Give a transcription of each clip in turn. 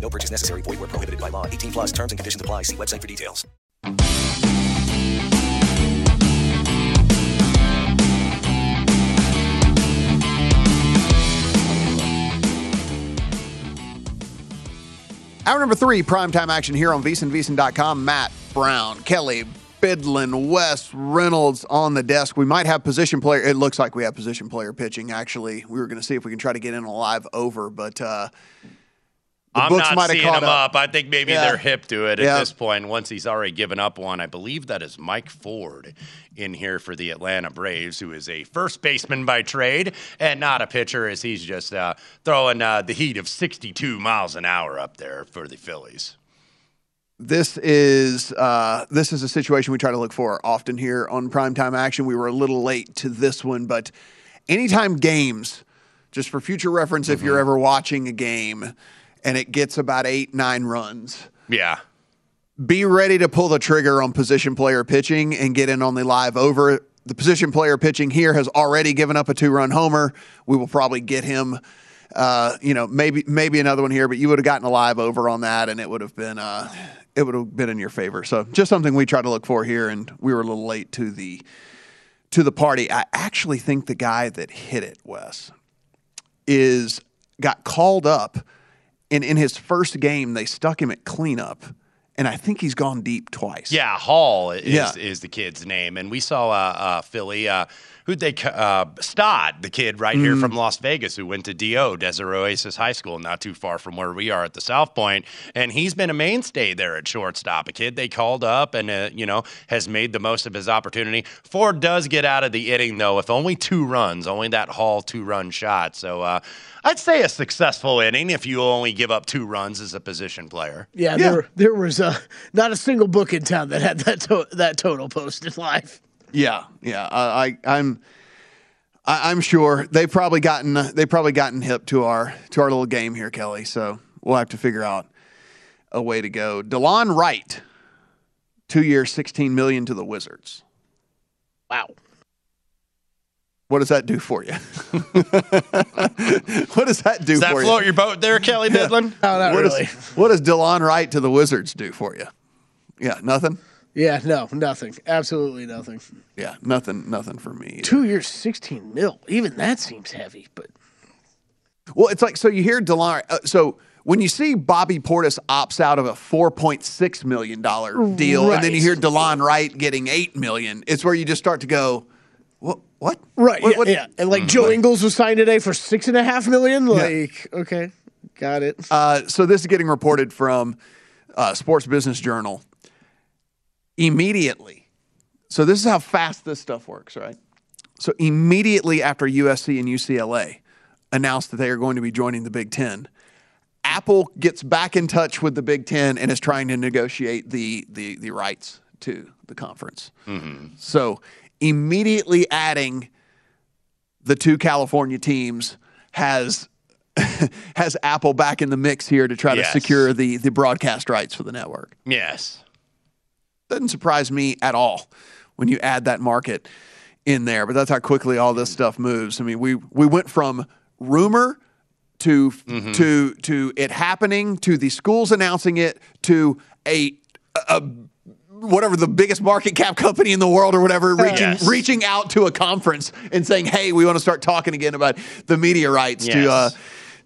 No purchase necessary. Void where prohibited by law. 18 plus terms and conditions apply. See website for details. Hour number three, primetime action here on VeasanVeasan.com. Matt Brown, Kelly Bidlin, Wes Reynolds on the desk. We might have position player. It looks like we have position player pitching. Actually, we were going to see if we can try to get in a live over, but uh, the I'm books not might have seeing him up. up. I think maybe Yeah. they're hip to it Yeah. at this point. Once he's already given up one, I believe that is Mike Ford in here for the Atlanta Braves, who is a first baseman by trade and not a pitcher, as he's just uh, throwing uh, the heat of 62 miles an hour up there for the Phillies. This is uh, this is a situation we try to look for often here on primetime action. We were a little late to this one, but anytime games, just for future reference, if you're ever watching a game and it gets about eight nine runs, Yeah. be ready to pull the trigger on position player pitching and get in on the live over. The position player pitching here has already given up a two run homer. We will probably get him. Uh, you know, maybe maybe another one here, but you would have gotten a live over on that, and it would have been uh, it would have been in your favor. So just something we try to look for here, and we were a little late to the to the party. I actually think the guy that hit it, Wes, is got called up, and in his first game they stuck him at cleanup, and I think he's gone deep twice. Yeah, Hall is, Yeah. is the kid's name. And we saw uh, uh, Philly, uh, who'd they, ca- uh, Stott, the kid right here Mm. from Las Vegas who went to DO, Desert Oasis High School, not too far from where we are at the South And he's been a mainstay there at shortstop, a kid they called up and, uh, you know, has made the most of his opportunity. Ford does get out of the inning, though, with only two runs, only that Hall two run shot. So uh, I'd say a successful inning if you only give up two runs as a position player. Yeah, there there was uh, not a single book in town that had that to- that total posted live. Yeah, yeah. I, I I'm I, I'm sure they've probably gotten they've probably gotten hip to our to our little game here, Kelly. So we'll have to figure out a way to go. Delon Wright, two years, sixteen million to the Wizards. Wow. What does that do for you? what does that do Does that for float your boat there, Kelly Bidlin? No, not what really. Does, what does Delon Wright to the Wizards do for you? Yeah, nothing. Yeah, no, nothing. Absolutely nothing. Yeah, nothing. Nothing for me. Two years, sixteen mil. Even that seems heavy, but Well, it's like so you hear Delon. Uh, so when you see Bobby Portis opts out of a four point six million dollar deal, and then you hear Delon Wright getting eight million, it's where you just start to go, what? What? right, What- yeah, what- yeah. And like Joe Ingles was signed today for six and a half million. Yeah. Like, okay, Got it. Uh, so this is getting reported from uh, Sports Business Journal. Immediately, so this is how fast this stuff works, right? So immediately after USC and UCLA announced that they are going to be joining the Big Ten, Apple gets back in touch with the Big Ten and is trying to negotiate the the, the rights to the conference. Mm-hmm. So immediately adding the two California teams has has Apple back in the mix here to try Yes. to secure the the broadcast rights for the network. Yes. Doesn't surprise me at all when you add that market in there, but that's how quickly all this stuff moves. I mean, we we went from rumor to to to it happening to the schools announcing it to a, a whatever the biggest market cap company in the world or whatever reaching Yes. reaching out to a conference and saying, "Hey, we want to start talking again about the media rights to uh,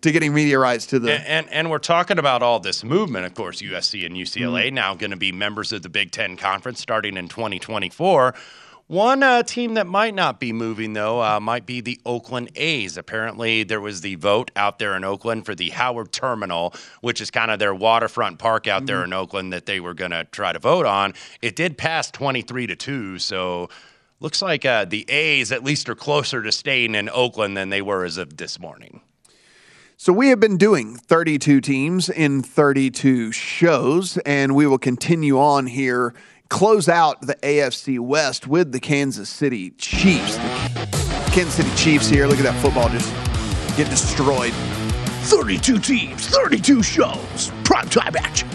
to getting media rights to the And, and and we're talking about all this movement. Of course, USC and UCLA Mm-hmm. now going to be members of the Big Ten Conference starting in 2024. One uh, team that might not be moving though uh, might be the Oakland A's. Apparently, there was the vote out there in Oakland for the Howard Terminal, which is kind of their waterfront park out Mm-hmm. there in Oakland that they were going to try to vote on. It did pass 23 to two, so. Looks like uh, the A's at least are closer to staying in Oakland than they were as of this morning. So we have been doing 32 teams in 32 shows, and we will continue on here. Close out the AFC West with the Kansas City Chiefs. The Kansas City Chiefs here. Look at that football just get destroyed. 32 teams, 32 shows, primetime action.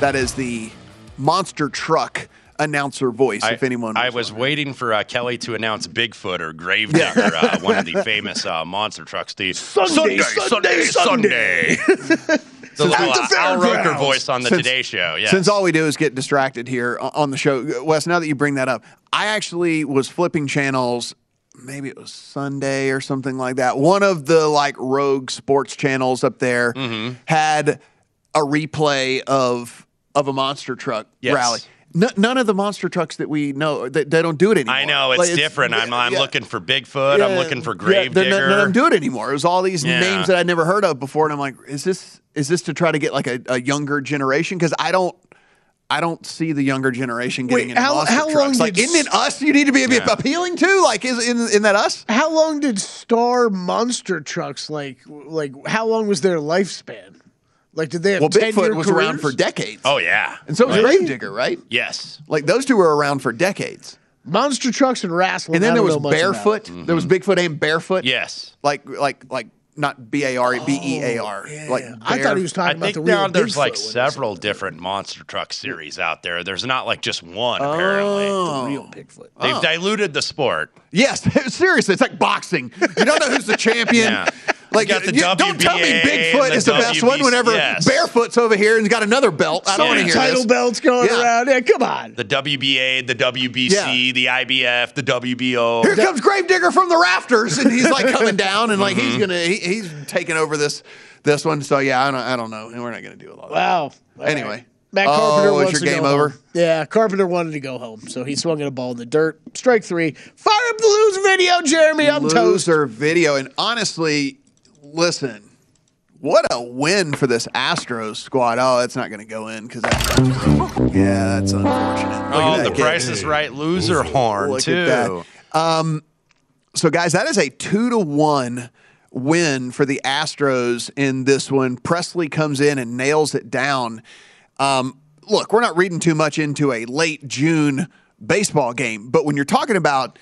That is the monster truck announcer voice. if anyone, I was waiting for uh, Kelly to announce Bigfoot or Gravedigger, uh, one of the famous uh, monster trucks. The Sunday, Sunday, Sunday. the little At the uh, Al Roker voice on the Since- Today Show. Yeah. Since all we do is get distracted here on the show, Wes, now that you bring that up, I actually was flipping channels. Maybe it was Sunday or something like that. One of the like rogue sports channels up there Mm-hmm. had a replay of of a monster truck Yes. rally. N- none of the monster trucks that we know they, they don't do it anymore. I know it's Like, different. I'm, I'm yeah. looking for Bigfoot. I'm looking for yeah, they're not- Gravedigger. They don't do it anymore. It was all these Yeah. names that I'd never heard of before, and I'm like, is this is this to try to get like a, a younger generation? Because I don't. I don't see the younger generation getting Wait, into how- monster how long trucks. Like, did isn't it us? You need to be a bit Yeah. appealing to. Like, is in in that us? How long did Star Monster Trucks like like how long was their lifespan? Like did they have Well, 10 Bigfoot year was careers? around for decades, oh yeah. and so was Really? Gravedigger, right? Yes. Like those two were around for decades. Monster Trucks and Wrestling. And then there was know much about. Barefoot. Mm-hmm. There was Bigfoot and Barefoot. Yes. Like like like not B A R E oh, B E A R. Like I thought he was I talking about think the now real there's Bigfoot like when he several different monster truck series out there. There's not like just one apparently. Oh. the real Bigfoot. They've oh. diluted the sport. Yes, seriously, it's like boxing. You don't know who's the champion. Yeah. Like, You got the you- don't tell me Bigfoot and is the the best one. Whenever yes. Barefoot's over here and's got another belt, I don't Yeah. want to hear Title this. belts going Yeah. around. Yeah, come on. The WBA, the WBC, Yeah. the IBF, the WBO. Here comes Gravedigger from the rafters, and he's like coming down, and like Mm-hmm. he's gonna he, he's taking over this this one. So yeah, I don't I don't know, and we're not gonna do a lot. Of that. Wow. All Anyway. right. Matt Carpenter Oh, is wants your to game go over? home. Yeah, Carpenter wanted to go home, so he swung at a ball in the dirt. Strike three. Fire up the lose video, Jeremy. I'm toast. Loser video, and honestly, listen. What a win for this Astros squad. Oh, it's not going to go in because that's yeah, that's unfortunate. Look Oh, the kid. Price is Right loser horn Look too. Um, so, guys, that is a two to one win for the Astros in this one. Presley comes in and nails it down. Um, look, we're not reading too much into a late June baseball game, but when you're talking about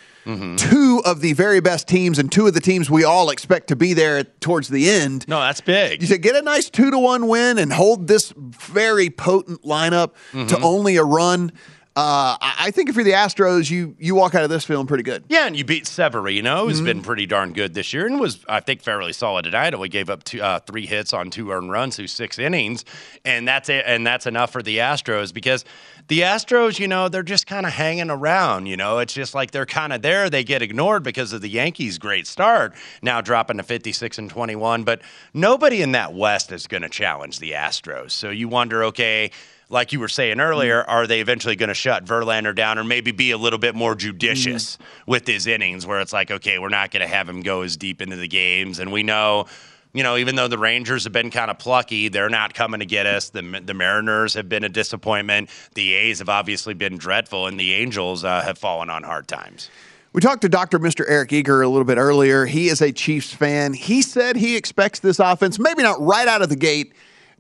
two of the very best teams and two of the teams we all expect to be there towards the end, No, that's big. you said get a nice two to one win and hold this very potent lineup to only a run. Uh, I I think if you're the Astros, you you walk out of this feeling pretty good. Yeah, and you beat Severino, who's Mm-hmm. been pretty darn good this year, and was I think fairly solid tonight. We gave up two, uh, three hits on two earned runs through six innings, and that's it. And that's enough for the Astros because the Astros, you know, they're just kind of hanging around. You know, it's just like they're kind of there. They get ignored because of the Yankees' great start, now dropping to fifty six and twenty one. But nobody in that West is going to challenge the Astros. So you wonder, okay like you were saying earlier, mm. are they eventually going to shut Verlander down or maybe be a little bit more judicious mm. with his innings where it's like, okay, we're not going to have him go as deep into the games. And we know you know, even though the Rangers have been kind of plucky, they're not coming to get us. The the Mariners have been a disappointment. The A's have obviously been dreadful, and the Angels uh, have fallen on hard times. We talked to Dr. Mr. Eric Eager a little bit earlier. He is a Chiefs fan. He said he expects this offense, maybe not right out of the gate,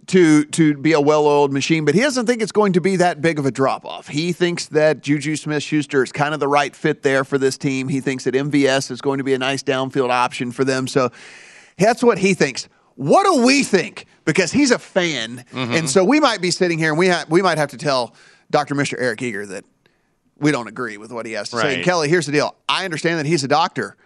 to to be a well-oiled machine, but he doesn't think it's going to be that big of a drop-off. He thinks that Juju Smith-Schuster is kind of the right fit there for this team. He thinks that MVS is going to be a nice downfield option for them. So that's what he thinks. What do we think? Because he's a fan, Mm-hmm. and so we might be sitting here and we ha- we might have to tell Dr. Mr. Eric Eager that we don't agree with what he has to say. And Kelly, here's the deal. I understand that he's a doctor,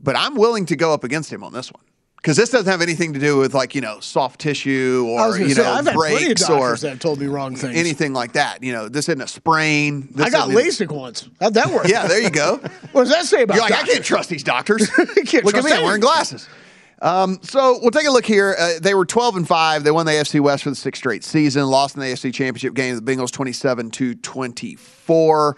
but I'm willing to go up against him on this one. Because this doesn't have anything to do with like, you know, soft tissue or, you to say, know, I've had of breaks or that have told me wrong things. anything like that. You know, this isn't a sprain. This I got isn't- LASIK once. How'd that work? Yeah, there you go. what does that say about You're like, I can't trust these doctors. can't Look at me, I'm wearing glasses. Um, so we'll take a look here. Uh, they were 12 and 5. They won the AFC West for the sixth straight season, lost in the AFC Championship game the Bengals 27 to 24.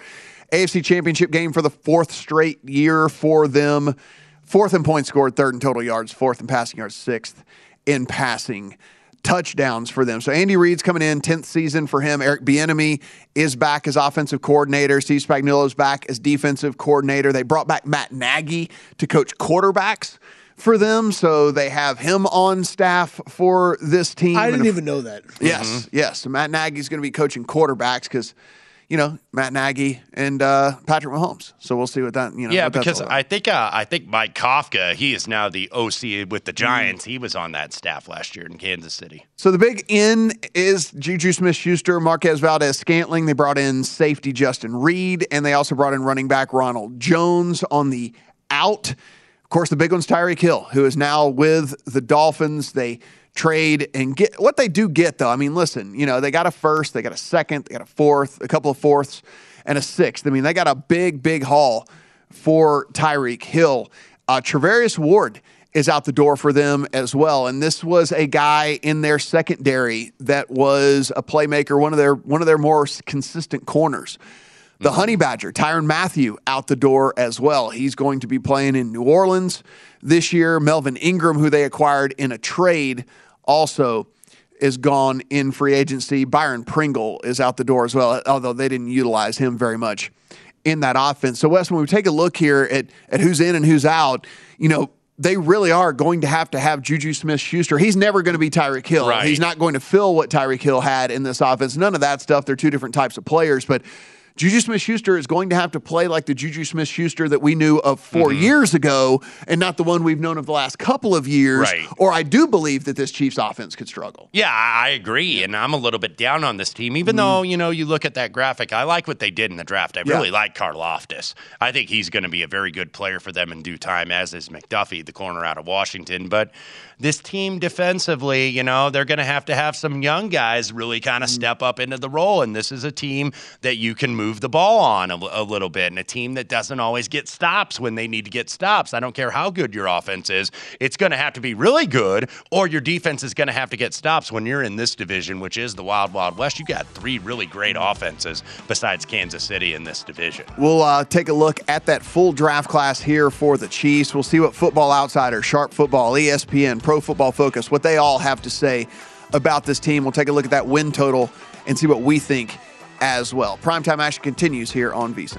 AFC Championship game for the fourth straight year for them. Fourth in points scored, third in total yards, fourth in passing yards, sixth in passing touchdowns for them. So Andy Reid's coming in, 10th season for him. Eric Bieniemy is back as offensive coordinator. Steve Spagnuolo's back as defensive coordinator. They brought back Matt Nagy to coach quarterbacks for them, so they have him on staff for this team. I didn't if- even know that. Yes, yes. So Matt Nagy's going to be coaching quarterbacks because, you know, Matt Nagy and uh, Patrick Mahomes. So we'll see what that, you know. Yeah, because. I think uh, I think Mike Kafka, he is now the OC with the Giants. He was on that staff last year in Kansas City. So the big in is Juju Smith Schuster, Marquez Valdes Scantling. They brought in safety Justin Reid, and they also brought in running back Ronald Jones on the out. Of course, the big one's Tyreek Hill, who is now with the Dolphins. They trade and get what they do get, though. I mean, listen, you know, they got a first, they got a second, they got a fourth, a couple of fourths, and a sixth. I mean, they got a big, big haul for Tyreek Hill. Uh, Charvarius Ward is out the door for them as well. And this was a guy in their secondary that was a playmaker, one of their one of their more consistent corners. The Honey Badger, Tyrann Mathieu, out the door as well. He's going to be playing in New Orleans this year. Melvin Ingram, who they acquired in a trade, also is gone in free agency. Byron Pringle is out the door as well, although they didn't utilize him very much in that offense. So, Wes, when we take a look here at, at who's in and who's out, you know, they really are going to have to have Juju Smith Schuster. He's never going to be Tyreek Hill. Right. He's not going to fill what Tyreek Hill had in this offense. None of that stuff. They're two different types of players, but Juju Smith Schuster is going to have to play like the Juju Smith Schuster that we knew of 4 Mm-hmm. years ago and not the one we've known of the last couple of years. Right. Or I do believe that this Chiefs offense could struggle. Yeah, I agree, and I'm a little bit down on this team. Even Mm. though you know you look at that graphic, I like what they did in the draft. I Yeah. really like Karlaftis. I think he's going to be a very good player for them in due time, as is McDuffie, the corner out of Washington. But this team defensively, you know, they're going to have to have some young guys really kind Mm. of step up into the role, and this is a team that you can move the ball on a, a little bit, and a team that doesn't always get stops when they need to get stops. I don't care how good your offense is; it's going to have to be really good, or your defense is going to have to get stops when you're in this division, which is the Wild Wild West. You got three really great offenses besides Kansas City in this division. We'll uh, take a look at that full draft class here for the Chiefs. We'll see what Football Outsider, Sharp Football, ESPN, Pro Football Focus, what they all have to say about this team. We'll take a look at that win total and see what we think as well. Primetime action continues here on VSiN.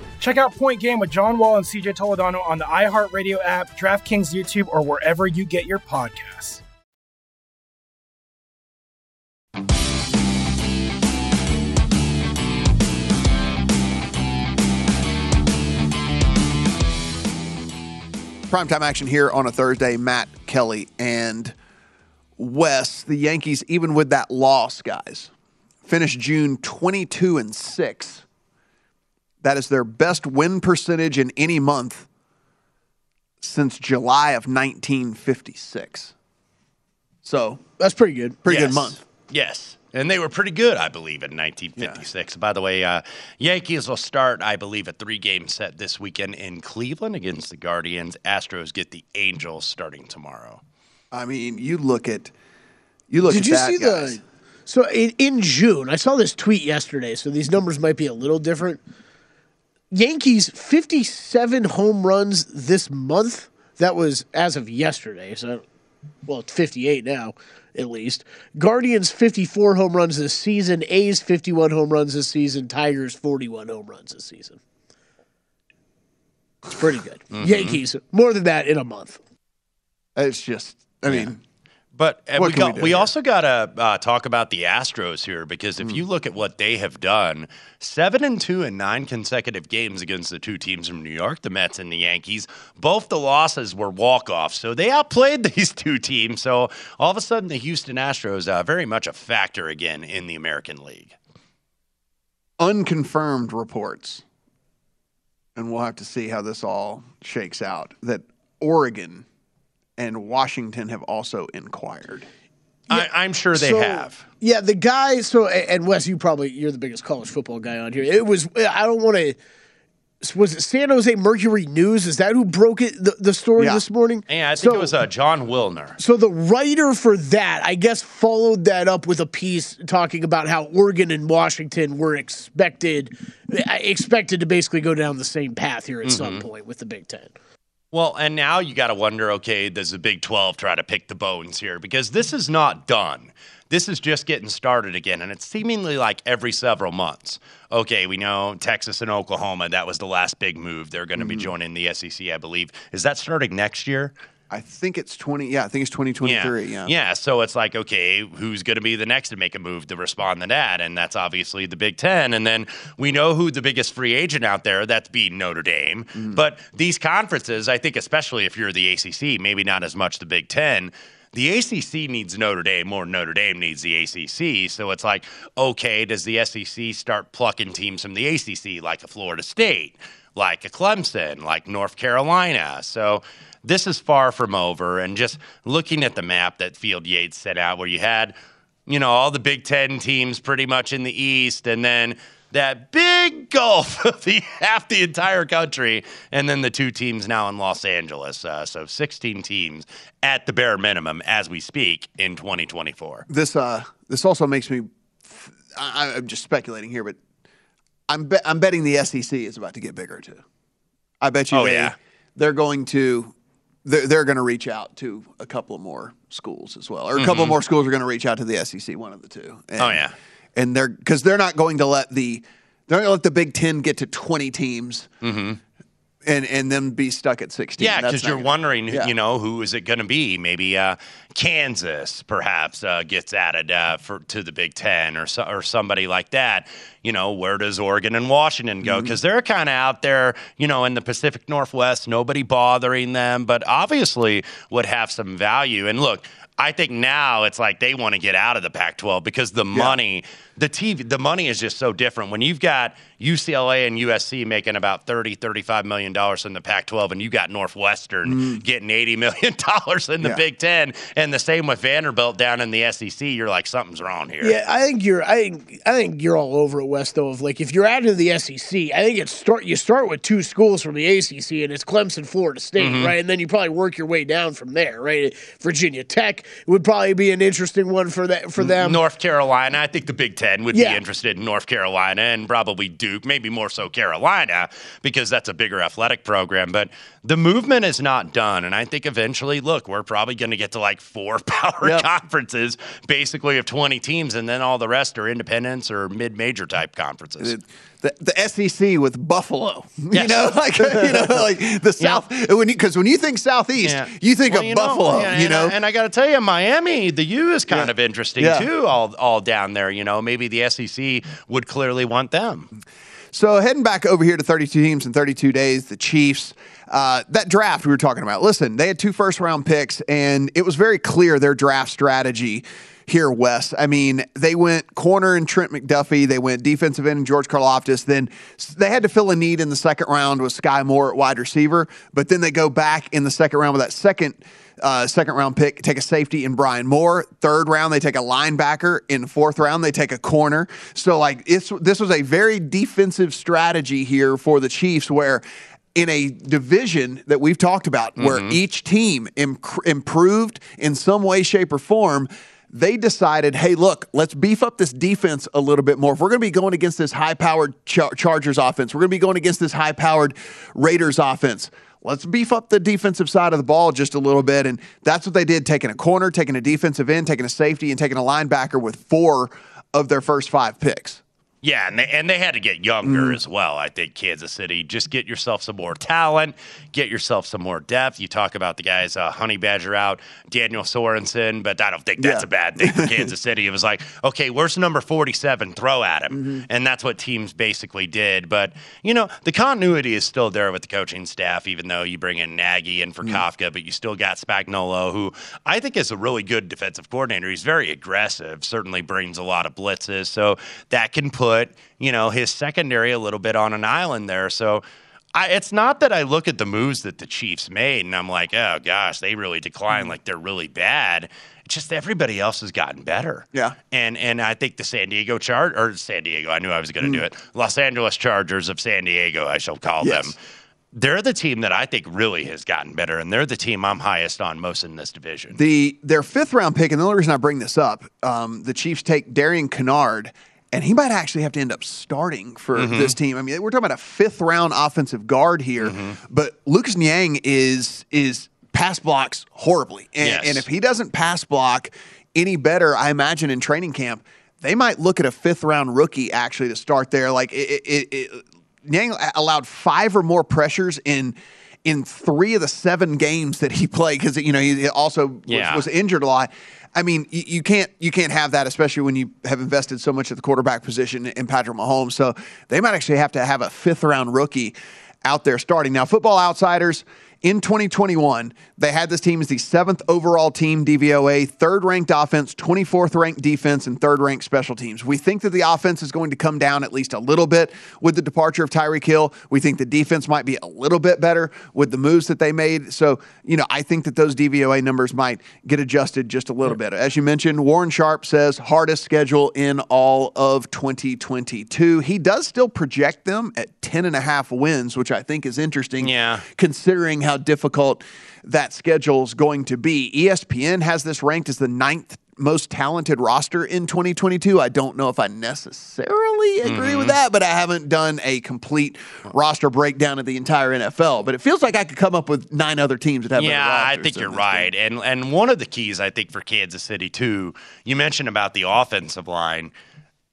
Check out Point Game with John Wall and CJ Toledano on the iHeartRadio app, DraftKings YouTube, or wherever you get your podcasts. Primetime action here on a Thursday. Matt Kelly and Wes, the Yankees, even with that loss, guys, finished June 22 and 6. That is their best win percentage in any month since July of 1956. So that's pretty good. Pretty Yes. good month. Yes. And they were pretty good, I believe, in 1956. By the way, uh, Yankees will start, I believe, a three game set this weekend in Cleveland against the Guardians. Astros get the Angels starting tomorrow. I mean, you look at you look Did at you that, see guys. the? So in, in June, I saw this tweet yesterday. So these numbers might be a little different. Yankees 57 home runs this month. That was as of yesterday. So, well, it's 58 now, at least. Guardians 54 home runs this season. A's 51 home runs this season. Tigers 41 home runs this season. It's pretty good. Mhm. Yankees more than that in a month. It's just, I mean, But uh, we, can we we, also got to uh, talk about the Astros here because if you look at what they have done, seven and two in nine consecutive games against the two teams from New York, the Mets and the Yankees, both the losses were walk offs. So they outplayed these two teams. So all of a sudden, the Houston Astros uh, very much a factor again in the American League. unconfirmed reports, and we'll have to see how this all shakes out, that Oregon and Washington have also inquired. I, I'm sure they So, have. Yeah, the guy. So, and Wes, you probably you're the biggest college football guy on here. It was. I don't want to. Was it San Jose Mercury News? Is that who broke it? The, the story Yeah. this morning. Yeah, I think So- it was uh, Jon Wilner. So the writer for that, I guess, followed that up with a piece talking about how Oregon and Washington were expected expected to basically go down the same path here at some Mhm. point with the Big Ten. Well, and now you got to wonder okay, does the Big 12 try to pick the bones here? Because this is not done. This is just getting started again, and it's seemingly like every several months. Okay, we know Texas and Oklahoma, that was the last big move. They're going to be Mhm. joining the SEC, I believe. Is that starting next year? I think it's 20, yeah, I think it's 2023. Yeah. Yeah. So it's like, okay, who's going to be the next to make a move to respond to that? And that's obviously the Big Ten. And then we know who the biggest free agent out there, that's being Notre Dame. Mm-hmm. But these conferences, I think, especially if you're the ACC, maybe not as much the Big Ten. The ACC needs Notre Dame more than Notre Dame needs the ACC. So it's like, okay, does the SEC start plucking teams from the ACC like a Florida State, like a Clemson, like North Carolina? So this is far from over. And just looking at the map that Field Yates set out, where you had, you know, all the Big Ten teams pretty much in the East, and then that big gulf of the half the entire country, and then the two teams now in Los Angeles. Uh, so 16 teams at the bare minimum as we speak in 2024. This uh, this also makes me. I, I'm just speculating here, but I'm bet I'm betting the SEC is about to get bigger too. I bet you Oh, they, yeah. they're going to they're, they're going to reach out to a couple of more schools as well, or a couple Mhm. more schools are going to reach out to the SEC, one of the two. And, Oh, yeah. and they're because they're not going to let the they're not going to let the Big Ten get to twenty teams Mm-hmm. And and then be stuck at sixteen. Yeah, because you're gonna- wondering, Yeah. you know, who is it going to be? Maybe uh, Kansas, perhaps, uh, gets added uh, for to the Big Ten, or so, or somebody like that. You know, where does Oregon and Washington go? Mm-hmm. Because they're kind of out there, you know, in the Pacific Northwest, nobody bothering them, but obviously would have some value. And look. I think now it's like they want to get out of the Pac-12 because the money, the TV, the money is just so different. When you've got UCLA and USC making about 30, 35 million dollars in the Pac-12 and you got Northwestern getting 80 million dollars in the Yeah. Big 10 and the same with Vanderbilt down in the SEC, you're like something's wrong here. Yeah, I think you're. I think I think you're all over it, Wes. Though, of like if you're adding to the SEC, I think it's start. You start with two schools from the ACC, and it's Clemson, Florida State, Mhm. right? And then you probably work your way down from there, right? Virginia Tech would probably be an interesting one for that for them. North Carolina, I think the Big Ten would Yeah. be interested in North Carolina and probably Duke, maybe more so Carolina, because that's a bigger athletic program. But the movement is not done. And I think eventually, look, we're probably going to get to like four power Yep. conferences, basically of 20 teams, and then all the rest are independents or mid major type conferences. The, the SEC with Buffalo. Yes. You know, like you know, like the South. When because when you think Southeast, Yeah. you think Well, of you know, Buffalo. yeah, you know, I, and I got to tell you, Miami, the U is kind Yeah. of interesting Yeah. too, all all down there. You know, maybe the SEC would clearly want them. So heading back over here to 32 teams in 32 days, the Chiefs. Uh, that draft we were talking about. Listen, they had two first round picks, and it was very clear their draft strategy here, Wes. I mean, they went corner and Trent McDuffie. They went defensive end and George Karlaftis. Then they had to fill a need in the second round with Sky Moore at wide receiver. But then they go back in the second round with that second uh, second round pick, take a safety in Brian Moore. Third round, they take a linebacker. In fourth round, they take a corner. So like it's this was a very defensive strategy here for the Chiefs, where in a division that we've talked about, where Mm-hmm. each team Im- improved in some way, shape, or form. They decided, hey, look, let's beef up this defense a little bit more. If we're going to be going against this high powered Char- Chargers offense, we're going to be going against this high powered Raiders offense let's beef up the defensive side of the ball just a little bit. And that's what they did, taking a corner, taking a defensive end, taking a safety, and taking a linebacker with four of their first five picks. Yeah, and they, and they had to get younger Mm. as well. I think Kansas City just get yourself some more talent, get yourself some more depth. You talk about the guys, uh, Honey Badger out, Daniel Sorensen, but I don't think that's Yeah. a bad thing for Kansas City. It was like, okay, where's number forty-seven? Throw at him, Mm-hmm. and that's what teams basically did. But you know, the continuity is still there with the coaching staff, even though you bring in Nagy and for Mm. Kafka, but you still got Spagnuolo, who I think is a really good defensive coordinator. He's very aggressive, certainly brings a lot of blitzes, so that can put you know his secondary a little bit on an island there. So. I, it's not that I look at the moves that the Chiefs made and I'm like, oh gosh, they really declined, like they're really bad. It's just everybody else has gotten better. Yeah. And and I think the San Diego Char or San Diego, I knew I was going to do Mm. it. Los Angeles Chargers of San Diego, I shall call Yes. them. They're the team that I think really has gotten better, and they're the team I'm highest on most in this division. The their fifth round pick, and the only reason I bring this up, um, the Chiefs take Darian Kinnard, and he might actually have to end up starting for Mhm. this team. I mean, we're talking about a fifth round offensive guard here, Mm-hmm. but Lucas Niang is is pass blocks horribly, and, Yes. and if he doesn't pass block any better, I imagine in training camp. They might look at a fifth round rookie actually to start there. Like it, it, it, Niang allowed five or more pressures in in three of the seven games that he played because you know he also Yeah. was, was injured a lot. I mean, you, you can't you can't have that, especially when you have invested so much at the quarterback position in Patrick Mahomes. So they might actually have to have a fifth round rookie out there starting. Now, Football Outsiders in 2021, they had this team as the seventh overall team DVOA, third ranked offense, 24th ranked defense, and third ranked special teams. We think that the offense is going to come down at least a little bit with the departure of Tyreek Hill. We think the defense might be a little bit better with the moves that they made. So, you know, I think that those DVOA numbers might get adjusted just a little bit. As you mentioned, Warren Sharp says hardest schedule in all of 2022. He does still project them at 10 and a half wins, which I think is interesting. Yeah. Considering how difficult that schedule is going to be. ESPN has this ranked as the ninth most talented roster in 2022. I don't know if I necessarily agree with Mhm. that, but I haven't done a complete roster breakdown of the entire NFL. But it feels like I could come up with nine other teams that have Yeah, I think you're right. And and one of the keys I think for Kansas City too, you mentioned about the offensive line,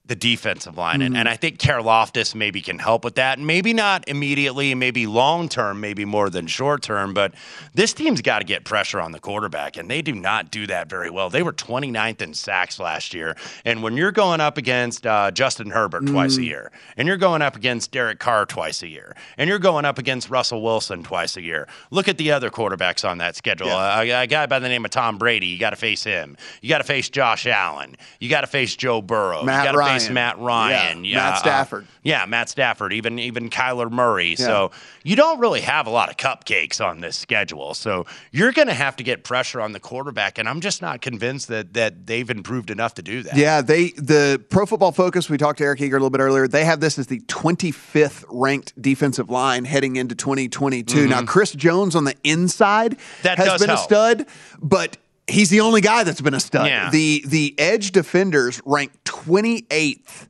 the defensive line, and, Mhm. and I think Karlaftis maybe can help with that. Maybe not immediately, maybe long term, maybe more than short term, but this team's got to get pressure on the quarterback, and they do not do that very well. They were 29th in sacks last year, and when you're going up against uh, Justin Herbert twice a Mm. year, and you're going up against Derek Carr twice a year, and you're going up against Russell Wilson twice a year. Look at the other quarterbacks on that schedule. Uh, a, a guy by the name of Tom Brady, you got to face him. You got to face Josh Allen. You got to face Joe Burrow. Matt you Matt Ryan. Yeah, Matt uh, Stafford. yeah, Matt Stafford, even even Kyler Murray. So you don't really have a lot of cupcakes on this schedule. So you're going to have to get pressure on the quarterback, and I'm just not convinced that that they've improved enough to do that. Yeah, they the Pro Football Focus. We talked to Eric Eager a little bit earlier. They have this as the 25th ranked defensive line heading into 2022. Now, Mhm. Chris Jones on the inside That has been a stud, but he's the only guy that's been a stud. Yeah. The the edge defenders ranked 28th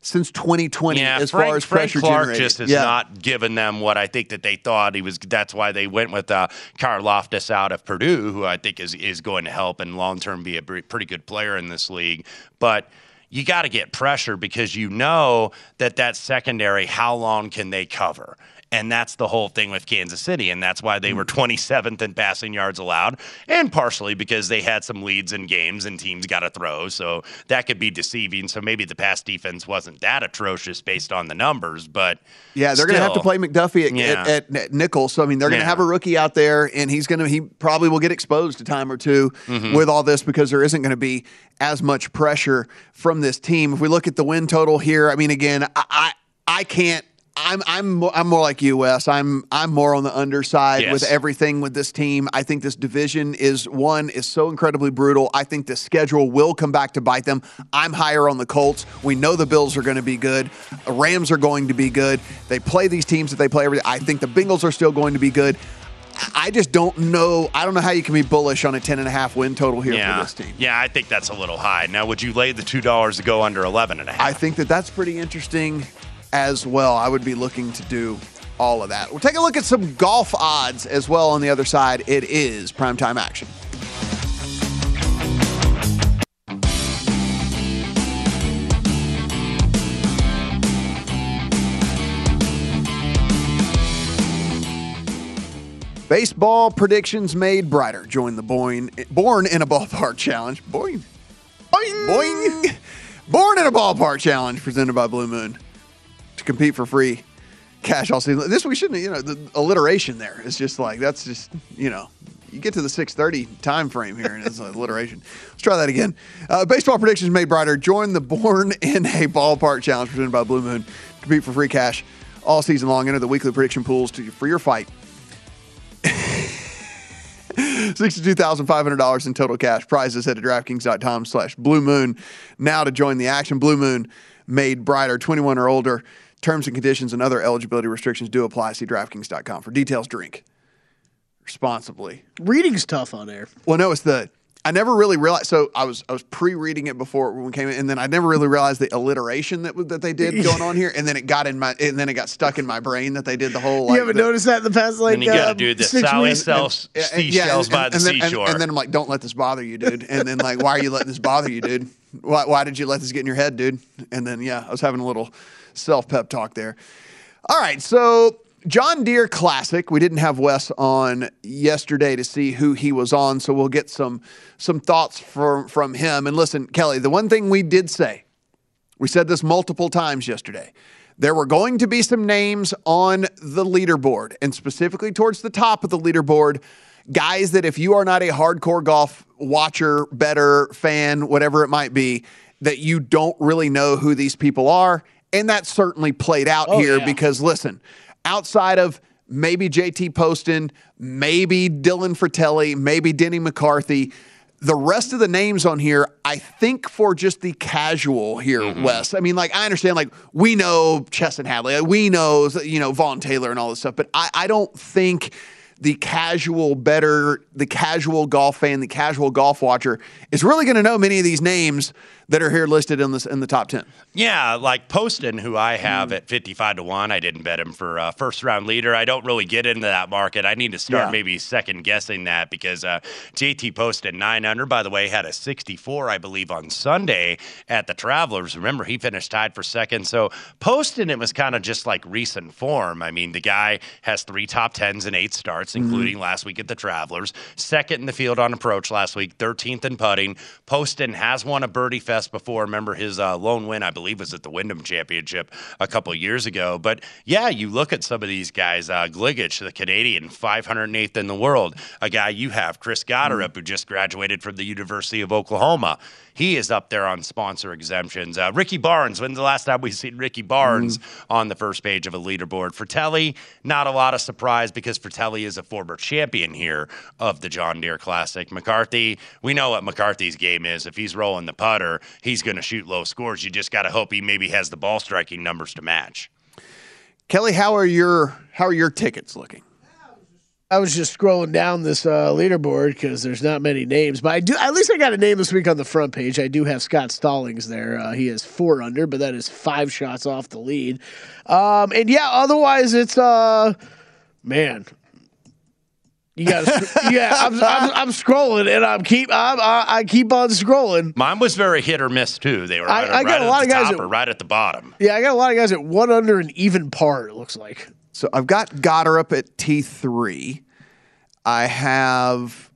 since 2020 Yeah, as Frank, far as Frank pressure Clark generated. just has yeah. not given them what I think that they thought he was. That's why they went with uh, Karlaftis out of Purdue, who I think is is going to help and long term be a pretty good player in this league. But you got to get pressure because you know that that secondary, how long can they cover? And that's the whole thing with Kansas City. And that's why they were 27th in passing yards allowed, and partially because they had some leads in games and teams got to throw. So that could be deceiving. So maybe the pass defense wasn't that atrocious based on the numbers, but Yeah, they're going to have to play McDuffie at, Yeah. at, at, nickel. So I mean, they're going to Yeah. have a rookie out there, and he's going to he probably will get exposed a time or 2 Mhm. with all this because there isn't going to be as much pressure from this team. If we look at the win total here, I mean, again, I I, I can't. I'm I'm I'm more like you, Wes. I'm I'm more on the underside Yes. with everything with this team. I think this division is one is so incredibly brutal. I think the schedule will come back to bite them. I'm higher on the Colts. We know the Bills are going to be good. The Rams are going to be good. They play these teams that they play every. I think the Bengals are still going to be good. I just don't know. I don't know how you can be bullish on a 10 and a half win total here yeah. for this team. Yeah, I think that's a little high. Now, would you lay the $2 to go under 11 and a half? I think that that's pretty interesting as well. I would be looking to do all of that. We'll take a look at some golf odds as well on the other side. It is primetime action. Baseball predictions made brighter. Join the Boyne, Born in a Ballpark Challenge. Boing. Boing. Boing. Born in a Ballpark Challenge presented by Blue Moon to compete for free cash all season. This we shouldn't, you know, the alliteration there is just like that's just, you know, you get to the 6:30 time frame here and it's an alliteration. Let's try that again. Uh, baseball predictions made brighter. Join the Born in a Ballpark Challenge presented by Blue Moon. Compete for free cash all season long. Enter the weekly prediction pools to, for your fight. $62,500 in total cash. Prizes to DraftKings.com slash Blue Moon. Now to join the action. Blue Moon made brighter, 21 or older. Terms and conditions and other eligibility restrictions do apply. See DraftKings.com for details. Drink responsibly. Reading's tough on air. Well, no, it's the I never really realized. So I was I was pre-reading it before when we came in, and then I never really realized the alliteration that that they did going on here, and then it got in my and then it got stuck in my brain that they did the whole. Like, you haven't the- noticed that in the past like Then you gotta uh, do the six Sally sells Yeah, and- seashells and- by the then, and- seashore. And, then I'm like, don't let this bother you, dude. And then like, why are you letting this bother you, dude? Why, why did you let this get in your head, dude? And then yeah, I was having a little self pep talk there. All right, so John Deere Classic. We didn't have Wes on yesterday to see who he was on, so we'll get some some thoughts from from him. And listen, Kelly, the one thing we did say, we said this multiple times yesterday. There were going to be some names on the leaderboard, and specifically towards the top of the leaderboard, guys that if you are not a hardcore golf watcher, better fan, whatever it might be, that you don't really know who these people are. And that certainly played out Oh, here yeah. because listen, outside of maybe JT Poston, maybe Dylan Frittelli, maybe Denny McCarthy, the rest of the names on here, I think for just the casual here, mm-hmm. Wes. I mean, like I understand, like we know Chesson Hadley, we know you know Vaughn Taylor and all this stuff, but I, I don't think the casual better, the casual golf fan, the casual golf watcher is really going to know many of these names that are here listed in this in the top ten. Yeah, like Poston, who I have at 55 to 1. I didn't bet him for uh, first round leader. I don't really get into that market. I need to start Yeah. maybe second guessing that because uh, JT Poston, 9 under, by the way, had a 64, I believe, on Sunday at the Travelers. Remember, he finished tied for second. So Poston, it was kind of just like recent form. I mean, the guy has three top tens and eight starts, including last week at the Travelers. Second in the field on approach last week, 13th in putting. Poston has won a birdie fest before. Remember his uh, lone win, I believe, was at the Wyndham Championship a couple years ago. But yeah, you look at some of these guys. Uh, Gligic, the Canadian, 508th in the world. A guy you have, Chris Gotterup, who just graduated from the University of Oklahoma. He is up there on sponsor exemptions. Uh, Ricky Barnes, when's the last time we've seen Ricky Barnes on the first page of a leaderboard? Frittelli, not a lot of surprise because Frittelli is a former champion here of the John Deere Classic. McCarthy, we know what McCarthy's game is. If he's rolling the putter, he's going to shoot low scores. You just got to hope he maybe has the ball striking numbers to match. Kelly, how are your how are your tickets looking? I was just scrolling down this uh, leaderboard because there's not many names, but I do. At least I got a name this week on the front page. I do have Scott Stallings there. Uh, he is four under, but that is five shots off the lead. Um, and yeah, otherwise it's uh, man. You got to, yeah. I'm, I'm, I'm scrolling and I'm keep I'm, I, I keep on scrolling. Mine was very hit or miss too. They were I- right, I got right a at lot the of guys top that- or right at the bottom. Yeah, I got a lot of guys at one under and even par. It looks like. So I've got Gotterup at T three. I have.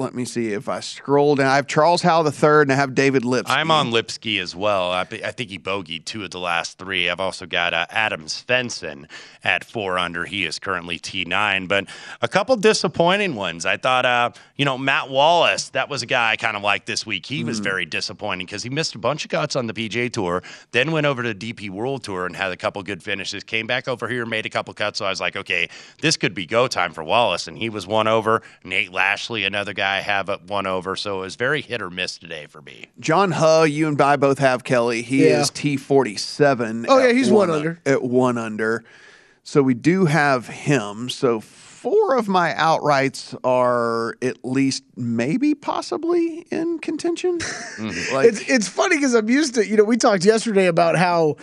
Let me see if I scroll down. I have Charles Howell the third, and I have David Lipsky. I'm on Lipsky as well. I, I think he bogeyed two of the last three. I've also got uh, Adam Svensson at four under. He is currently T9, but a couple disappointing ones. I thought, uh, you know, Matt Wallace, that was a guy I kind of liked this week. He was very disappointing because he missed a bunch of cuts on the PGA Tour, then went over to the DP World Tour and had a couple good finishes. Came back over here, made a couple cuts. So I was like, okay, this could be go time for Wallace. And he was one over. Nate Lashley, another guy I have at one over. So it was very hit or miss today for me. John Huh, you and I both have Kelly. He Yeah. is T forty seven. Oh, yeah, he's one under. At one under. So we do have him. So four of my outrights are at least maybe possibly in contention. Mm-hmm. Like it's it's funny because I'm used to you know we talked yesterday about how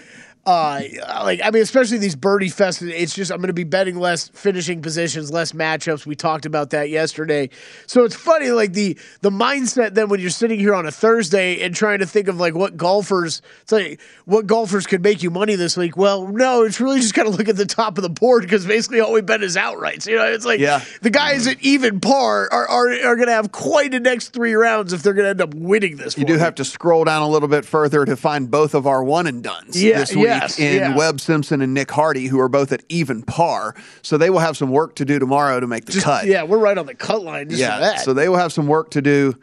uh like I mean especially these birdie fests it's just I'm going to be betting less finishing positions less matchups. We talked about that yesterday. So it's funny like the the mindset then when you're sitting here on a Thursday and trying to think of like what golfers it's like what golfers could make you money this week. Well no it's really just kind of look at the top of the board because basically all we bet is outrights you know? It's like Yeah. the guys at even par are are, are going to have quite the next three rounds if they're going to end up winning this you do me. have to scroll down a little bit further to find both of our one and duns Yeah, this week yes, in yeah. Webb Simpson and Nick Hardy, who are both at even par. So they will have some work to do tomorrow to make the Just- cut. Yeah, we're right on the cut line just yeah, for that. so they will have some work to do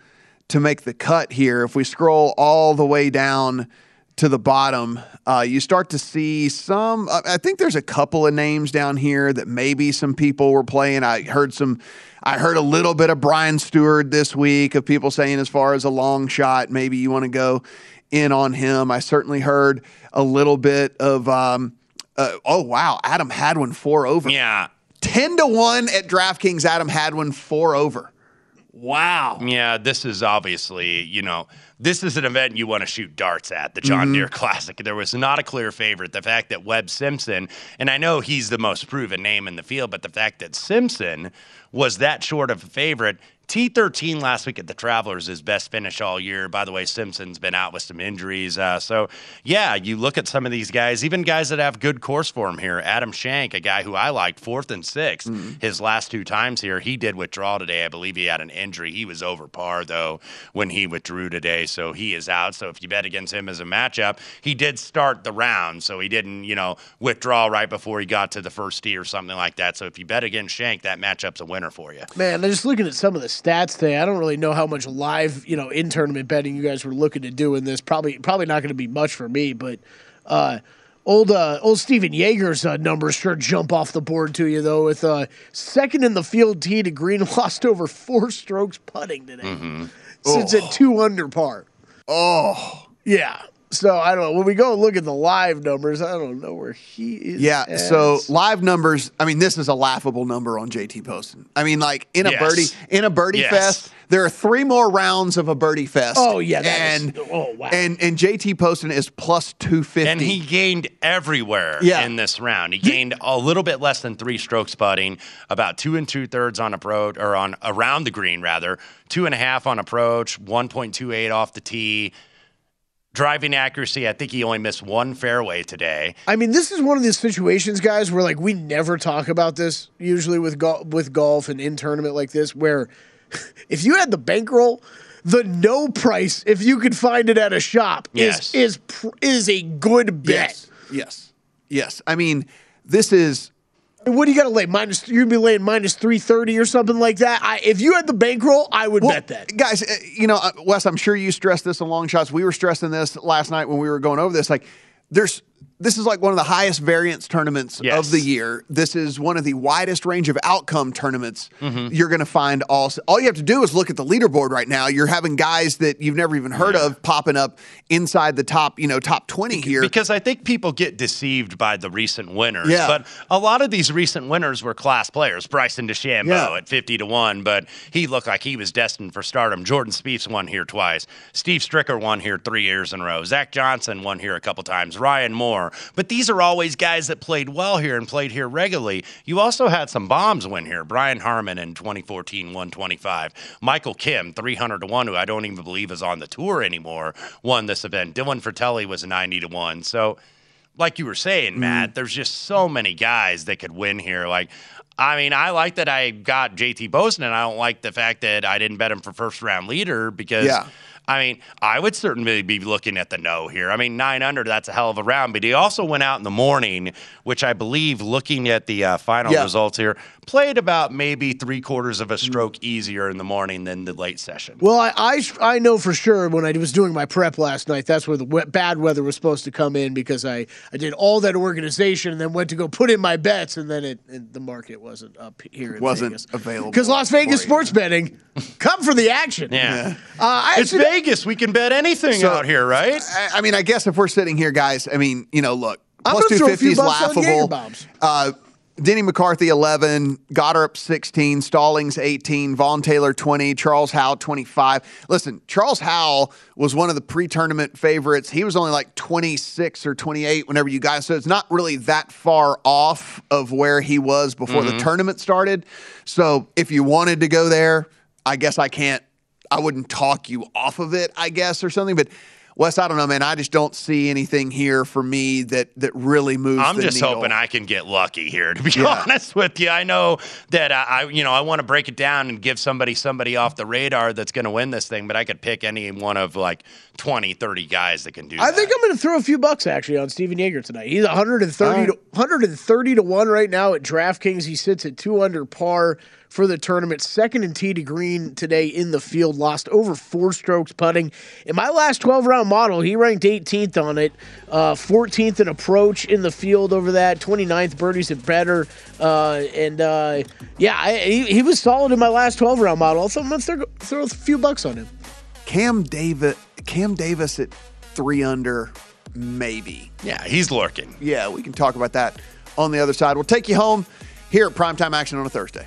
to make the cut here. If we scroll all the way down to the bottom, uh, you start to see some. I think there's a couple of names down here that maybe some people were playing. I heard some. I heard a little bit of Brian Stuard this week of people saying as far as a long shot, maybe you want to go in on him. I certainly heard a little bit of. Um, uh, oh wow, Adam Hadwin four over. Yeah. ten to one at DraftKings. Adam Hadwin four over. Wow. Yeah, this is obviously, you know, this is an event you want to shoot darts at, the John Mm-hmm. Deere Classic. There was not a clear favorite. The fact that Webb Simpson, and I know he's the most proven name in the field, but the fact that Simpson was that short of a favorite. T13 last week at the Travelers, his best finish all year. By the way, Simpson's been out with some injuries. Uh, so, yeah, you look at some of these guys, even guys that have good course form here. Adam Schenk, a guy who I liked, fourth and 6th Mm-hmm. his last two times here. He did withdraw today. I believe he had an injury. He was over par, though, when he withdrew today. So he is out. So if you bet against him as a matchup, he did start the round. So he didn't, you know, withdraw right before he got to the first tee or something like that. So if you bet against Schenk, that matchup's a winner for you. Man, I'm just looking at some of the stats today. I don't really know how much live, you know, in tournament betting you guys were looking to do in this. Probably, probably not going to be much for me. But uh, old, uh, old Stephan Jaeger's uh, numbers sure jump off the board to you though. With uh, second in the field tee to green, lost over four strokes putting today. Mm-hmm. Sits at two under par. Oh, Yeah. So I don't know. When we go look at the live numbers, I don't know where he is. Yeah. at. So live numbers. I mean, this is a laughable number on JT Poston. I mean, like in a Yes. birdie in a birdie Yes. fest, there are three more rounds of a birdie fest. Oh, yeah, that is- and oh, wow. and and JT Poston is plus two fifty. And he gained everywhere Yeah. in this round. He gained a little bit less than three strokes putting, about two and two thirds on approach, or on around the green rather, two and a half on approach, one point two eight off the tee. Driving accuracy, I think he only missed one fairway today. I mean, this is one of these situations, guys, where like we never talk about this usually with gol- with golf and in tournament like this, where if you had the bankroll, the no price, if you could find it at a shop, Yes. is is pr- is a good bet. Yes. Yes. Yes. I mean, this is What do you got to lay minus? You'd be laying minus three thirty or something like that. I, if you had the bankroll, I would Well, bet that. guys. uh, You know, uh, Wes, I'm sure you stressed this on long shots. We were stressing this last night when we were going over this. Like, there's this is like one of the highest variance tournaments Yes. of the year. This is one of the widest range of outcome tournaments Mm-hmm. you're going to find. All all you have to do is look at the leaderboard right now. You're having guys that you've never even heard of popping up inside the top, you know, top 20 here. Because I think people get deceived by the recent winners. Yeah. But a lot of these recent winners were class players. Bryson DeChambeau Yeah. at 50 to 1, but he looked like he was destined for stardom. Jordan Spieth's won here twice. Steve Stricker won here three years in a row. Zach Johnson won here a couple times. Ryan Moore. But these are always guys that played well here and played here regularly. You also had some bombs win here. Brian Harman in 2014, 125. Michael Kim, 300 to 1, who I don't even believe is on the tour anymore, won this event. Dylan Frittelli was 90 to 1. So, like you were saying, mm. Matt, there's just so many guys that could win here. Like, I mean, I like that I got JT Poston, and I don't like the fact that I didn't bet him for first round leader because. Yeah. I mean, I would certainly be looking at the no here. I mean, nine under, that's a hell of a round. But he also went out in the morning, which I believe, looking at the uh, final Yeah. results here, played about maybe three quarters of a stroke easier in the morning than the late session. Well, I, I I know for sure when I was doing my prep last night, that's where the we- bad weather was supposed to come in because I, I did all that organization and then went to go put in my bets and then it and the market wasn't up here. In Wasn't Vegas. available because Las Vegas for you. sports betting, come for the action. Yeah. Uh, I It's actually- Vegas. We can bet anything So- out here, right? I, I mean, I guess if we're sitting here, guys, I mean, you know, look, I'm plus gonna throw a few 250 is bucks on Jaeger laughable. Uh, Denny McCarthy 11, Gotterup 16, Stallings 18, Vaughn Taylor 20, Charles Howell 25. Listen, Charles Howell was one of the pre-tournament favorites. He was only like 26 or 28 whenever you guys so it's not really that far off of where he was before the mm-hmm. tournament started. So, if you wanted to go there, I guess I can't I wouldn't talk you off of it, I guess, or something. But Wes, I don't know, man. I just don't see anything here for me that that really moves. I'm the just needle. hoping I can get lucky here. To be Yeah. honest with you, I know that I, I, you know, I want to break it down and give somebody somebody off the radar that's going to win this thing. But I could pick any one of like 20, 30 guys that can do. I that. think I'm going to throw a few bucks actually on Stephan Jaeger tonight. He's 130 All right. to 130 to one right now at DraftKings. He sits at two under par for the tournament. Second in tee to green today in the field. Lost over four strokes putting. In my last 12 round model, he ranked 18th on it, uh, 14th in approach in the field over that, 29th birdies at better, uh, and uh, yeah, I, he, he was solid in my last 12 round model. So I'm going to throw, throw a few bucks on him. Cam Davis, Cam Davis at three under, maybe. Yeah, he's lurking. Yeah, we can talk about that on the other side. We'll take you home here at Primetime Action on a Thursday.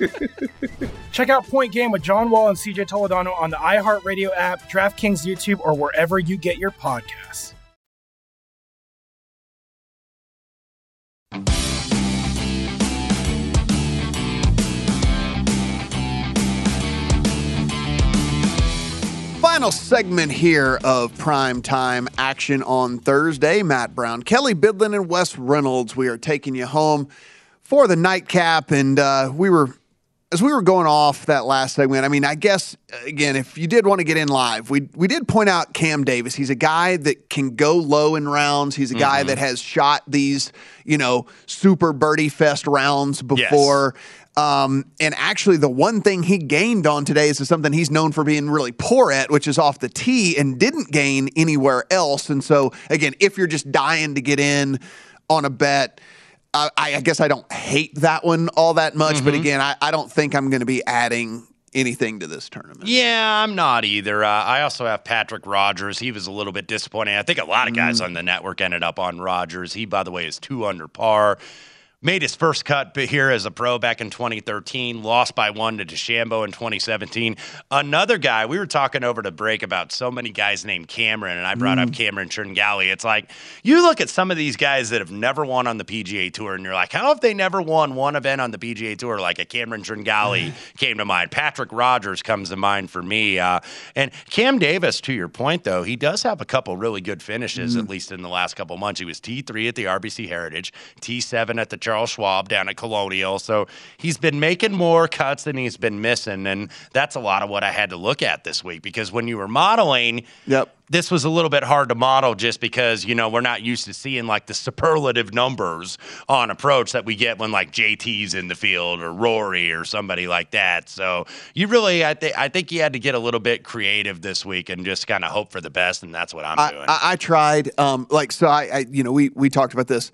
Check out Point Game with John Wall and CJ Toledano on the iHeartRadio app, DraftKings YouTube, or wherever you get your podcasts. Final segment here of prime time action on Thursday. Matt Brown, Kelly Bidlin, and Wes Reynolds. We are taking you home for the nightcap, and uh, we were as we were going off that last segment. I mean, I guess again, if you did want to get in live, we we did point out Cam Davis. He's a guy that can go low in rounds. He's a guy that has shot these, you know, super birdie fest rounds before. Um, and actually, the one thing he gained on today is something he's known for being really poor at, which is off the tee, and didn't gain anywhere else. And so, again, if you're just dying to get in on a bet, I, I guess I don't hate that one all that much. But Mhm. again, I, I don't think I'm going to be adding anything to this tournament. Yeah, I'm not either. Uh, I also have Patrick Rogers. He was a little bit disappointing. I think a lot of guys on the network ended up on Rogers. He, by the way, is two under par. Made his first cut here as a pro back in 2013, lost by one to DeChambeau in 2017. Another guy, we were talking over to break about so many guys named Cameron, and I brought up mm. Cameron Tringali. It's like you look at some of these guys that have never won on the PGA Tour, and you're like, how have they never won one event on the PGA Tour? Like a Cameron Tringali mm. came to mind. Patrick Rogers comes to mind for me. Uh, and Cam Davis, to your point, though, he does have a couple really good finishes, at mm. least in the last couple months. He was T3 at the RBC Heritage, T7 at the Charles Schwab down at Colonial. So he's been making more cuts than he's been missing. And that's a lot of what I had to look at this week because when you were modeling, yep. this was a little bit hard to model just because, you know, we're not used to seeing like the superlative numbers on approach that we get when like JT's in the field or Rory or somebody like that. So you really, I, th- I think you had to get a little bit creative this week and just kind of hope for the best. And that's what I'm I, doing. I, I tried. Um, like so, I, I you know we we talked about this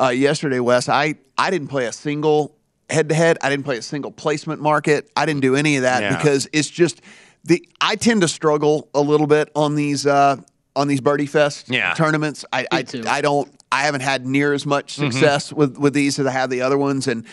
uh, yesterday, Wes. I I didn't play a single head to head. I didn't play a single placement market. I didn't do any of that Yeah. because it's just the I tend to struggle a little bit on these uh, on these birdie fest Yeah. tournaments. I I, I don't I haven't had near as much Mhm. success with with these as I have the other ones and.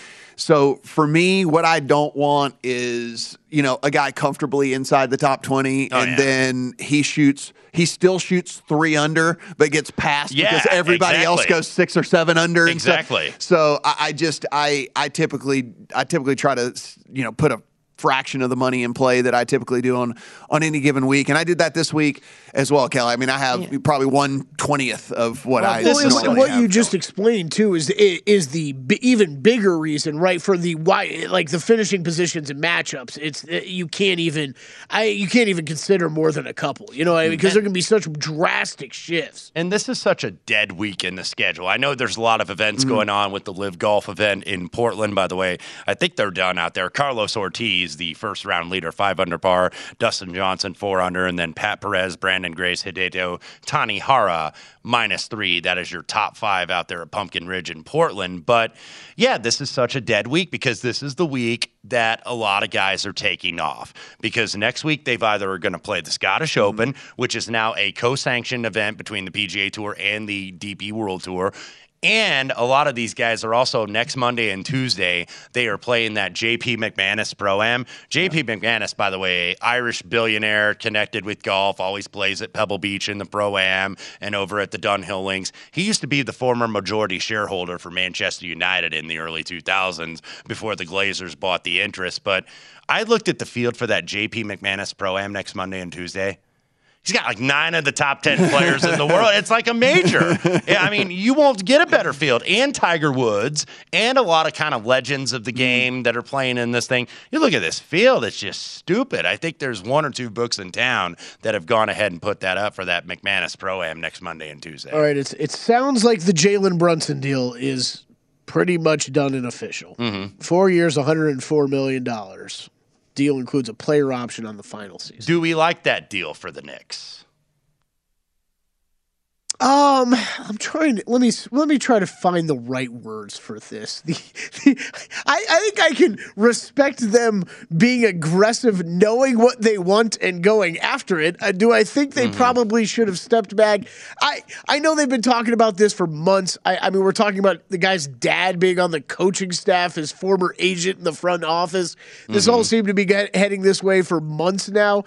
So for me, what I don't want is you know a guy comfortably inside the top twenty, Oh, and yeah. then he shoots. He still shoots three under, but gets passed Yeah, because everybody else goes six or seven under. and so- Exactly. So, I, I just I I typically I typically try to you know put a fraction of the money in play that I typically do on on any given week, and I did that this week as well, Kelly. I mean, I have probably one twentieth of what I. Well, and normally what, what have. you just explained too is is the b- even bigger reason, right? For the why, like the finishing positions and matchups, it's uh, you can't even, I you can't even consider more than a couple, you know, because there can be such drastic shifts. And this is such a dead week in the schedule. I know there's a lot of events Mhm. going on with the LIV Golf event in Portland, by the way. I think they're done out there. Carlos Ortiz The first round leader, five under par. Dustin Johnson, four under. And then Pat Perez, Branden Grace, Hideto Tanihara, minus three. That is your top five out there at Pumpkin Ridge in Portland. But yeah, this is such a dead week because this is the week that a lot of guys are taking off because next week they've either are going to play the Scottish mm-hmm. Open, which is now a co-sanctioned event between the PGA Tour and the DP World Tour. And a lot of these guys are also next Monday and Tuesday, they are playing that JP McManus Pro Am. JP McManus, by the way, Irish billionaire connected with golf, always plays at Pebble Beach in the Pro Am and over at the Dunhill Links. He used to be the former majority shareholder for Manchester United in the early 2000s before the Glazers bought the interest. But I looked at the field for that JP McManus Pro Am next Monday and Tuesday. He's got like nine of the top 10 players in the world. It's like a major. I mean, you won't get a better field. And Tiger Woods and a lot of kind of legends of the game that are playing in this thing. You look at this field, it's just stupid. I think there's one or two books in town that have gone ahead and put that up for that McManus Pro Am next Monday and Tuesday. All right, it's it sounds like the Jalen Brunson deal is pretty much done and official. Mm-hmm. Four years, 104 million dollars. Deal includes a player option on the final season. Do we like that deal for the Knicks? Um, I'm trying to let me let me try to find the right words for this. The, the, I, I think I can respect them being aggressive, knowing what they want and going after it. Uh, do I think they Mm-hmm. probably should have stepped back? I I know they've been talking about this for months. I, I mean, we're talking about the guy's dad being on the coaching staff, his former agent in the front office. This all Mm-hmm. seemed to be get, heading this way for months now.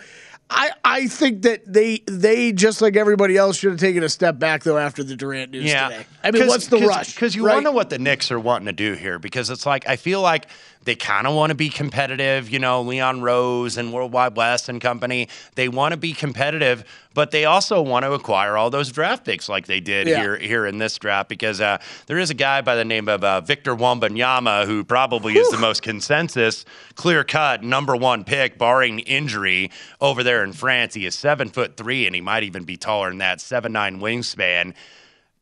I, I think that they they just like everybody else should have taken a step back though after the Durant news today. I mean, what's the rush? Because you right? know what the Knicks are wanting to do here. Because it's like I feel like they kind of want to be competitive. You know, Leon Rose and Worldwide Wes and company. They want to be competitive, but they also want to acquire all those draft picks like they did Yeah. here here in this draft. Because uh, there is a guy by the name of uh, Victor Wembanyama who probably is the most consensus, clear cut number one pick, barring injury over there in France. He is seven foot three, and he might even be taller than that, seven nine wingspan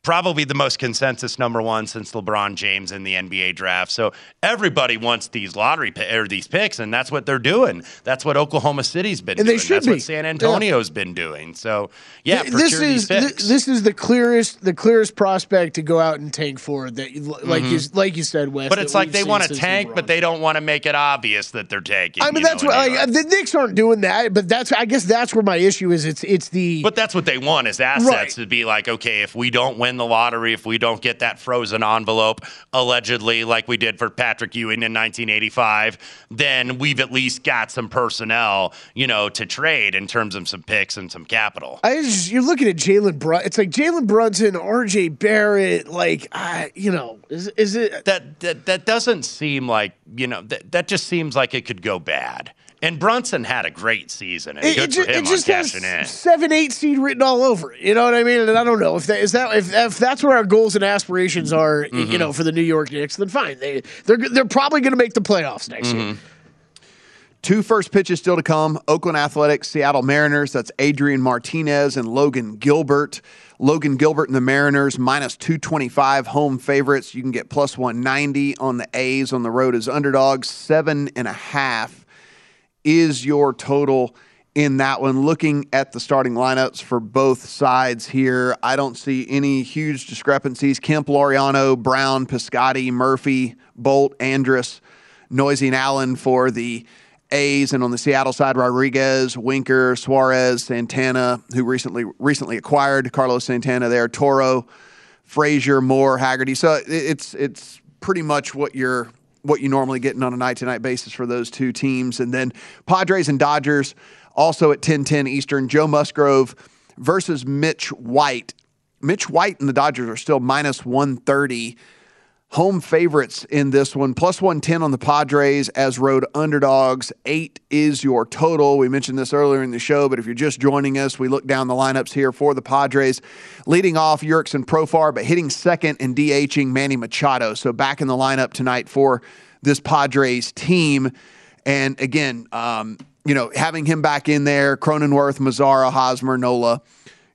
probably the most consensus number one since LeBron James in the NBA draft. So everybody wants these lottery pi- or these picks, and that's what they're doing. That's what Oklahoma City's been And they doing. should that's be. what San Antonio's been doing. So yeah, Th- this is th- this is the clearest the clearest prospect to go out and tank for that. Like you Mhm. like you said, Wes. but it's like they want to tank, LeBron. but they don't want to make it obvious that they're tanking. I mean, that's know, what like, the Knicks aren't doing that, but that's I guess that's where my issue is. It's it's the But that's what they want is assets Right. to be like, okay, if we don't win the lottery, if we don't get that frozen envelope, allegedly, like we did for Patrick Ewing in 1985, then we've at least got some personnel, you know, to trade in terms of some picks and some capital. I just, you're looking at Jalen Brun. It's like Jalen Brunson, R.J. Barrett. Like, I, you know, is is it that that that doesn't seem like you know that that just seems like it could go bad. And Brunson had a great season, and It, good it, ju- for him it just on has in. seven, eight seed written all over it. You know what I mean? And I don't know if that is that if, if that's where our goals and aspirations are. You Mhm. know, for the New York Knicks, then fine. They they're they're probably going to make the playoffs next year. Two first pitches still to come Oakland Athletics, Seattle Mariners. That's Adrian Martinez and Logan Gilbert. Logan Gilbert and the Mariners minus 225 home favorites. You can get plus 190 on the A's on the road as underdogs. Seven and a half is your total in that one. Looking at the starting lineups for both sides here, I don't see any huge discrepancies. Kemp, Laureano, Brown, Piscotti, Murphy, Bolt, Andrus, Neuse, and Allen for the A's, and on the Seattle side, Rodriguez, Winker, Suarez, Santana, who recently recently acquired Carlos Santana there, Toro, Frazier, Moore, Haggerty. So it's it's pretty much what you're what you normally getting on a night to night basis for those two teams, and then Padres and Dodgers also at 10-10 Eastern. Joe Musgrove versus Mitch White. Mitch White and the Dodgers are still minus 130 home favorites in this one, plus 110 on the Padres as road underdogs. Eight is your total. We mentioned this earlier in the show, but if you're just joining us, we look down the lineups here for the Padres. Leading off, Jurickson Profar, but hitting second and DHing Manny Machado. So back in the lineup tonight for this Padres team. And again, um, you know, having him back in there, Cronenworth, Mazara, Hosmer, Nola,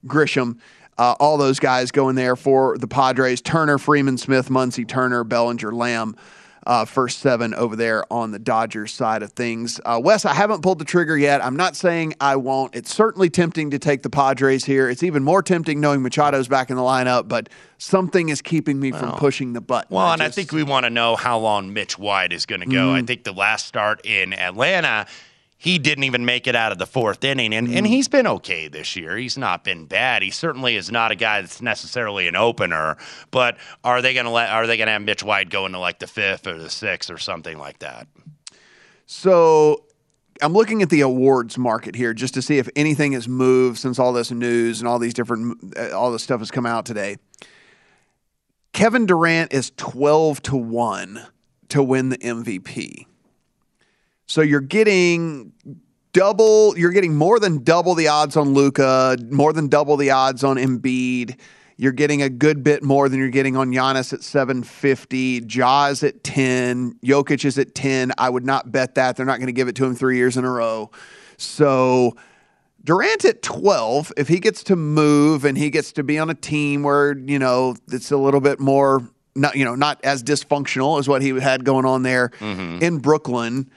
Grisham. Uh, all those guys going there for the Padres. Turner, Freeman, Smith, Muncy, Turner, Bellinger, Lamb. uh, first seven over there on the Dodgers side of things. Uh, Wes, I haven't pulled the trigger yet. I'm not saying I won't. It's certainly tempting to take the Padres here. It's even more tempting knowing Machado's back in the lineup, but something is keeping me from pushing the button. Well, I and I think we want to know how long Mitch White is going to go. I Mhm. think the last start in Atlanta, he didn't even make it out of the fourth inning, and, and he's been okay this year. He's not been bad. He certainly is not a guy that's necessarily an opener. But are they going to let? Are they going to have Mitch White go into like the fifth or the sixth or something like that? So I'm looking at the awards market here just to see if anything has moved since all this news and all these different uh, all this stuff has come out today. Kevin Durant is 12 to 1 to win the MVP. So you're getting double you're getting more than double the odds on Luka, more than double the odds on Embiid. You're getting a good bit more than you're getting on Giannis at 750. Jaws at 10. Jokic is at 10. I would not bet that. They're not going to give it to him three years in a row. So Durant at 12, if he gets to move and he gets to be on a team where, you know, it's a little bit more not, you know, not as dysfunctional as what he had going on there mm-hmm. in Brooklyn.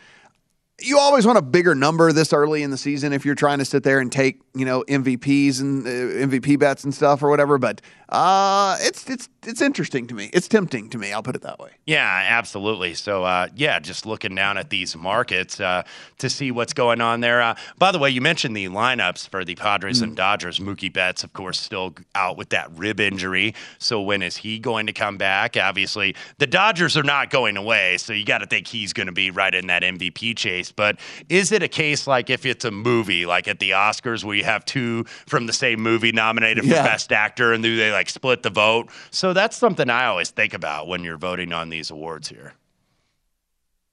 You always want a bigger number this early in the season if you're trying to sit there and take, you know, MVPs and uh, MVP bets and stuff or whatever, but uh it's it's it's interesting to me. It's tempting to me, I'll put it that way. Yeah, absolutely. So, uh, yeah, just looking down at these markets uh, to see what's going on there. Uh, by the way, you mentioned the lineups for the Padres and Dodgers. Mookie Betts, of course, still out with that rib injury. So, when is he going to come back? Obviously, the Dodgers are not going away. So, you got to think he's going to be right in that MVP chase. But is it a case like if it's a movie, like at the Oscars, where you have two from the same movie nominated for Yeah. Best Actor and do they like split the vote? So, that's something I always think about when you're voting on these awards here.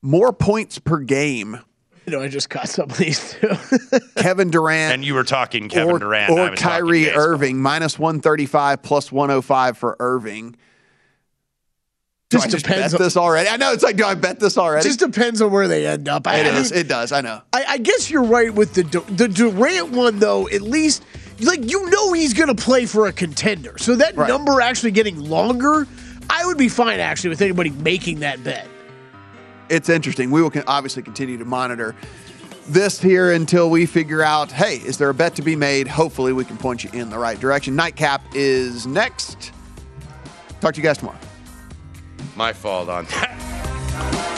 More points per game. You know, I just caught some of these too. Kevin Durant And you were talking Kevin or, Durant. I or was Kyrie. Irving minus 135 plus 105 for Irving. Just I just depends bet on- this already? I know it's like, do I bet this already? just depends on where they end up. I, it I is. mean, It does. I know. I, I guess you're right with the the Durant one though. At least, like you know, he's going to play for a contender. So that Right. number actually getting longer, I would be fine actually with anybody making that bet. It's interesting. We will obviously continue to monitor this here until we figure out hey, is there a bet to be made? Hopefully, we can point you in the right direction. Nightcap is next. Talk to you guys tomorrow. My fault on that.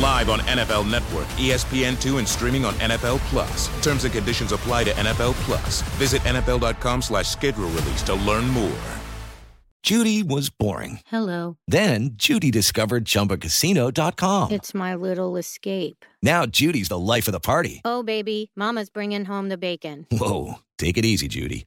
Live on NFL Network, E ESPN2, and streaming on NFL Plus. Terms and conditions apply to NFL Plus. Visit NFL.com slash schedule release to learn more. Judy was boring. Hello. Then Judy discovered ChumbaCasino.com. It's my little escape. Now Judy's the life of the party. Oh, baby, Mama's bringing home the bacon. Whoa, take it easy, Judy.